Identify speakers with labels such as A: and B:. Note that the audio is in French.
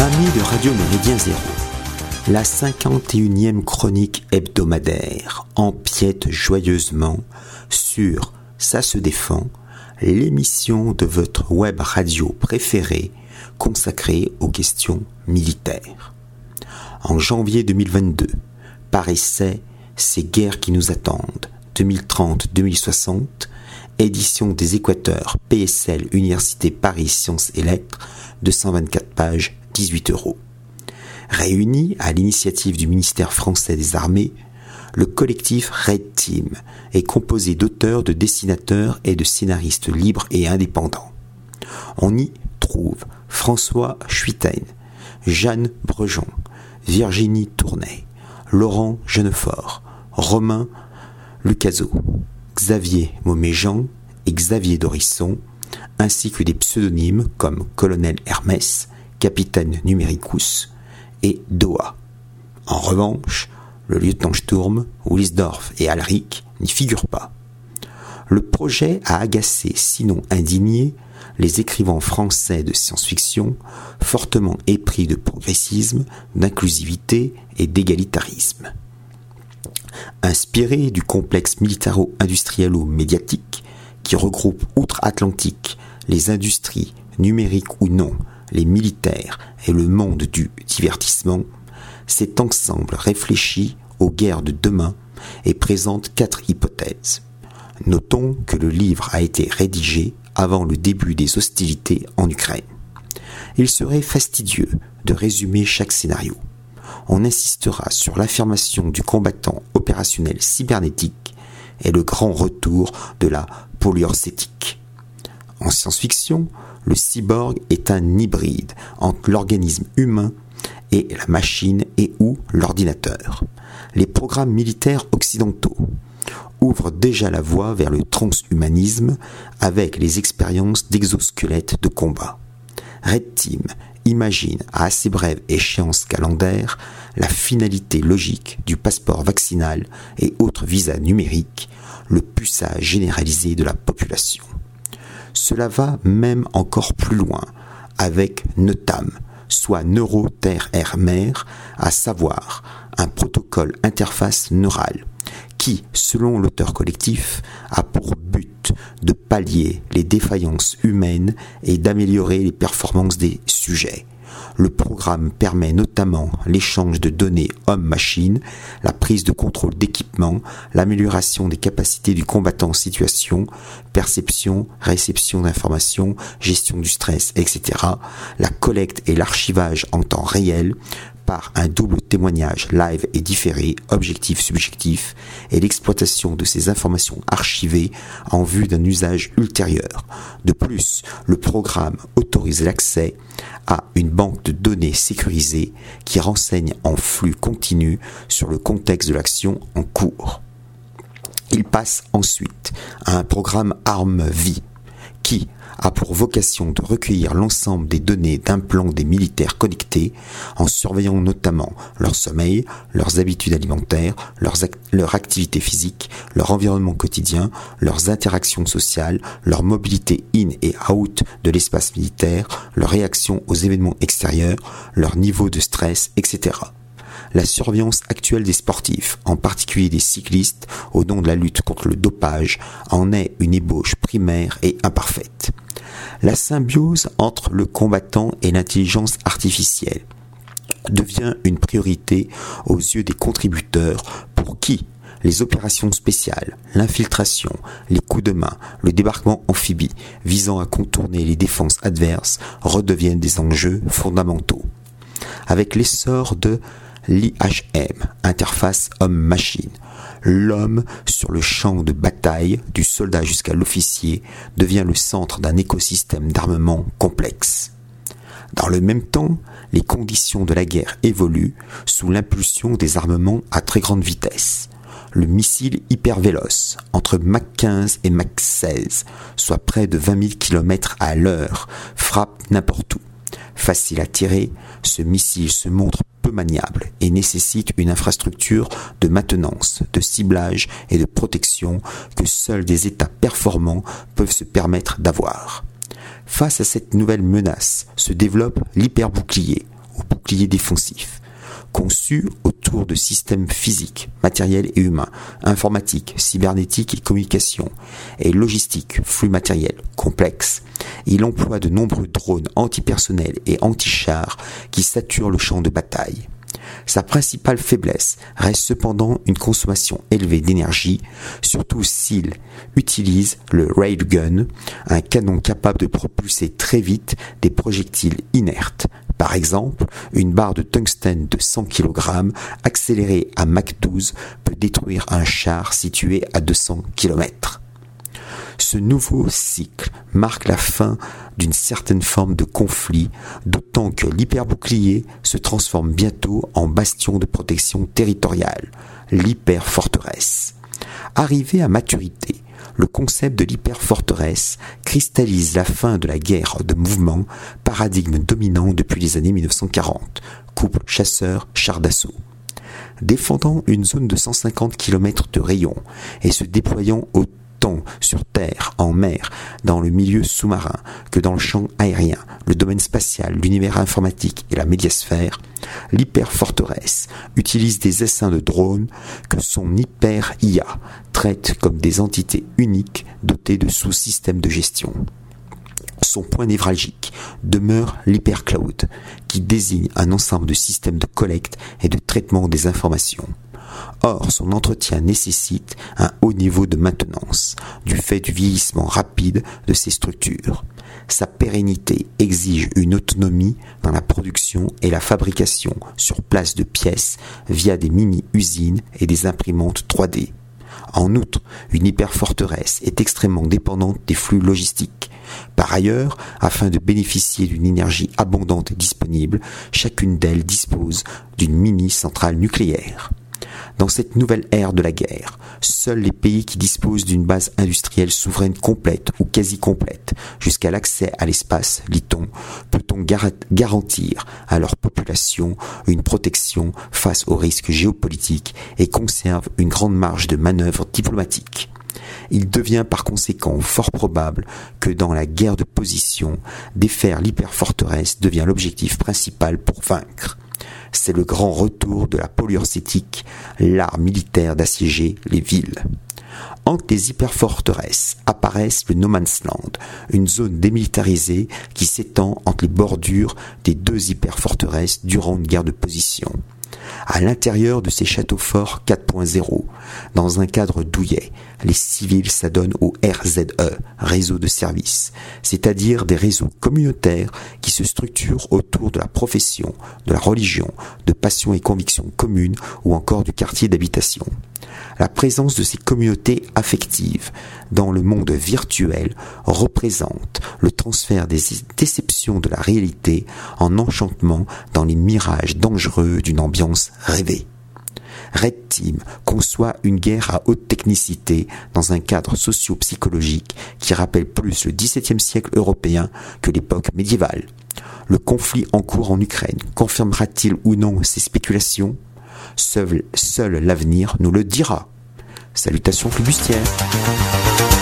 A: Amis de Radio Méridien Zéro, la 51e chronique hebdomadaire empiète joyeusement sur Ça se défend, l'émission de votre web radio préférée consacrée aux questions militaires. En janvier 2022, paraissait Ces guerres qui nous attendent, 2030-2060, édition des Équateurs PSL Université Paris Sciences et Lettres, 224 pages, 18 euros. Réuni à l'initiative du ministère français des Armées, le collectif Red Team est composé d'auteurs, de dessinateurs et de scénaristes libres et indépendants. On y trouve François Schuiten, Jeanne Brejon, Virginie Tournay, Laurent Genefort, Romain Lucaso, Xavier Mauméjean et Xavier Dorisson, ainsi que des pseudonymes comme Colonel Hermès, Capitaine Numericus et Doha. En revanche, le lieutenant Sturm, Wilsdorf et Alric n'y figurent pas. Le projet a agacé, sinon indigné, les écrivains français de science-fiction, fortement épris de progressisme, d'inclusivité et d'égalitarisme. Inspiré du complexe militaro-industriello-médiatique qui regroupe outre-Atlantique les industries, numériques ou non, les militaires et le monde du divertissement, cet ensemble réfléchit aux guerres de demain et présente quatre hypothèses. Notons que le livre a été rédigé avant le début des hostilités en Ukraine. Il serait fastidieux de résumer chaque scénario. On insistera sur l'affirmation du combattant opérationnel cybernétique et le grand retour de la polyorcétique. En science-fiction, le cyborg est un hybride entre l'organisme humain et la machine et ou l'ordinateur. Les programmes militaires occidentaux ouvrent déjà la voie vers le transhumanisme avec les expériences d'exosquelettes de combat. Red Team imagine à assez brève échéance calendaire la finalité logique du passeport vaccinal et autres visas numériques, le puçage généralisé de la population. Cela va même encore plus loin avec NETAM, soit neuro terre mer à savoir un protocole interface neurale qui, selon l'auteur collectif, a pour but de pallier les défaillances humaines et d'améliorer les performances des sujets. Le programme permet notamment l'échange de données homme-machine, la prise de contrôle d'équipement, l'amélioration des capacités du combattant en situation, perception, réception d'informations, gestion du stress, etc., la collecte et l'archivage en temps réel, un double témoignage live et différé, objectif-subjectif, et l'exploitation de ces informations archivées en vue d'un usage ultérieur. De plus, le programme autorise l'accès à une banque de données sécurisée qui renseigne en flux continu sur le contexte de l'action en cours. Il passe ensuite à un programme ARM-Vie qui, a pour vocation de recueillir l'ensemble des données d'un plan des militaires connectés en surveillant notamment leur sommeil, leurs habitudes alimentaires, leurs leur activité physique, leur environnement quotidien, leurs interactions sociales, leur mobilité in et out de l'espace militaire, leur réaction aux événements extérieurs, leur niveau de stress, etc la surveillance actuelle des sportifs, en particulier des cyclistes, au nom de la lutte contre le dopage, en est une ébauche primaire et imparfaite la symbiose entre le combattant et l'intelligence artificielle devient une priorité aux yeux des contributeurs pour qui les opérations spéciales, l'infiltration, les coups de main, le débarquement amphibie visant à contourner les défenses adverses redeviennent des enjeux fondamentaux. Avec l'essor de l'IHM, interface homme-machine, l'homme sur le champ de bataille, du soldat jusqu'à l'officier, devient le centre d'un écosystème d'armement complexe. Dans le même temps, les conditions de la guerre évoluent sous l'impulsion des armements à très grande vitesse. Le missile hypervéloce, entre Mach 15 et Mach 16, soit près de 20 000 km à l'heure, frappe n'importe où. Facile à tirer, ce missile se montre maniable et nécessite une infrastructure de maintenance, de ciblage et de protection que seuls des États performants peuvent se permettre d'avoir. Face à cette nouvelle menace se développe l'hyperbouclier, bouclier défensif. Conçu autour de systèmes physiques, matériels et humains, informatiques, cybernétiques et communication, et logistique, flux matériel, complexe, il emploie de nombreux drones antipersonnels et anti-chars qui saturent le champ de bataille. Sa principale faiblesse reste cependant une consommation élevée d'énergie, surtout s'il utilise le railgun, un canon capable de propulser très vite des projectiles inertes. Par exemple, une barre de tungstène de 100 kg accélérée à Mach 12 peut détruire un char situé à 200 km. Ce nouveau cycle marque la fin d'une certaine forme de conflit, d'autant que l'hyperbouclier se transforme bientôt en bastion de protection territoriale, l'hyperforteresse. Arrivé à maturité, le concept de l'hyperforteresse cristallise la fin de la guerre de mouvement, paradigme dominant depuis les années 1940, couple chasseur-char d'assaut défendant une zone de 150 km de rayon et se déployant au tant sur Terre, en mer, dans le milieu sous-marin que dans le champ aérien, le domaine spatial, l'univers informatique et la médiasphère, l'hyperforteresse utilise des essaims de drones que son hyper-IA traite comme des entités uniques dotées de sous-systèmes de gestion. Son point névralgique demeure l'hypercloud, qui désigne un ensemble de systèmes de collecte et de traitement des informations. Or, son entretien nécessite un haut niveau de maintenance, du fait du vieillissement rapide de ses structures. Sa pérennité exige une autonomie dans la production et la fabrication sur place de pièces via des mini-usines et des imprimantes 3D. En outre, une hyperforteresse est extrêmement dépendante des flux logistiques. Par ailleurs, afin de bénéficier d'une énergie abondante disponible, chacune d'elles dispose d'une mini-centrale nucléaire. Dans cette nouvelle ère de la guerre, seuls les pays qui disposent d'une base industrielle souveraine complète ou quasi complète, jusqu'à l'accès à l'espace, lit-on, peut-on garantir à leur population une protection face aux risques géopolitiques et conserve une grande marge de manœuvre diplomatique. Il devient par conséquent fort probable que dans la guerre de position, défaire l'hyperforteresse devient l'objectif principal pour vaincre c'est le grand retour de la polyurcétique, l'art militaire d'assiéger les villes. Entre les hyperforteresses apparaissent le No Land, une zone démilitarisée qui s'étend entre les bordures des deux hyperforteresses durant une guerre de position à l'intérieur de ces châteaux forts 4.0, dans un cadre douillet, les civils s'adonnent au RZE, réseau de services, c'est-à-dire des réseaux communautaires qui se structurent autour de la profession, de la religion, de passions et convictions communes ou encore du quartier d'habitation. La présence de ces communautés affectives dans le monde virtuel représente le transfert des déceptions de la réalité en enchantement dans les mirages dangereux d'une ambiance rêvée. Red Team conçoit une guerre à haute technicité dans un cadre socio-psychologique qui rappelle plus le XVIIe siècle européen que l'époque médiévale. Le conflit en cours en Ukraine confirmera-t-il ou non ces spéculations? Seul, seul l'avenir nous le dira. Salutations flibustières.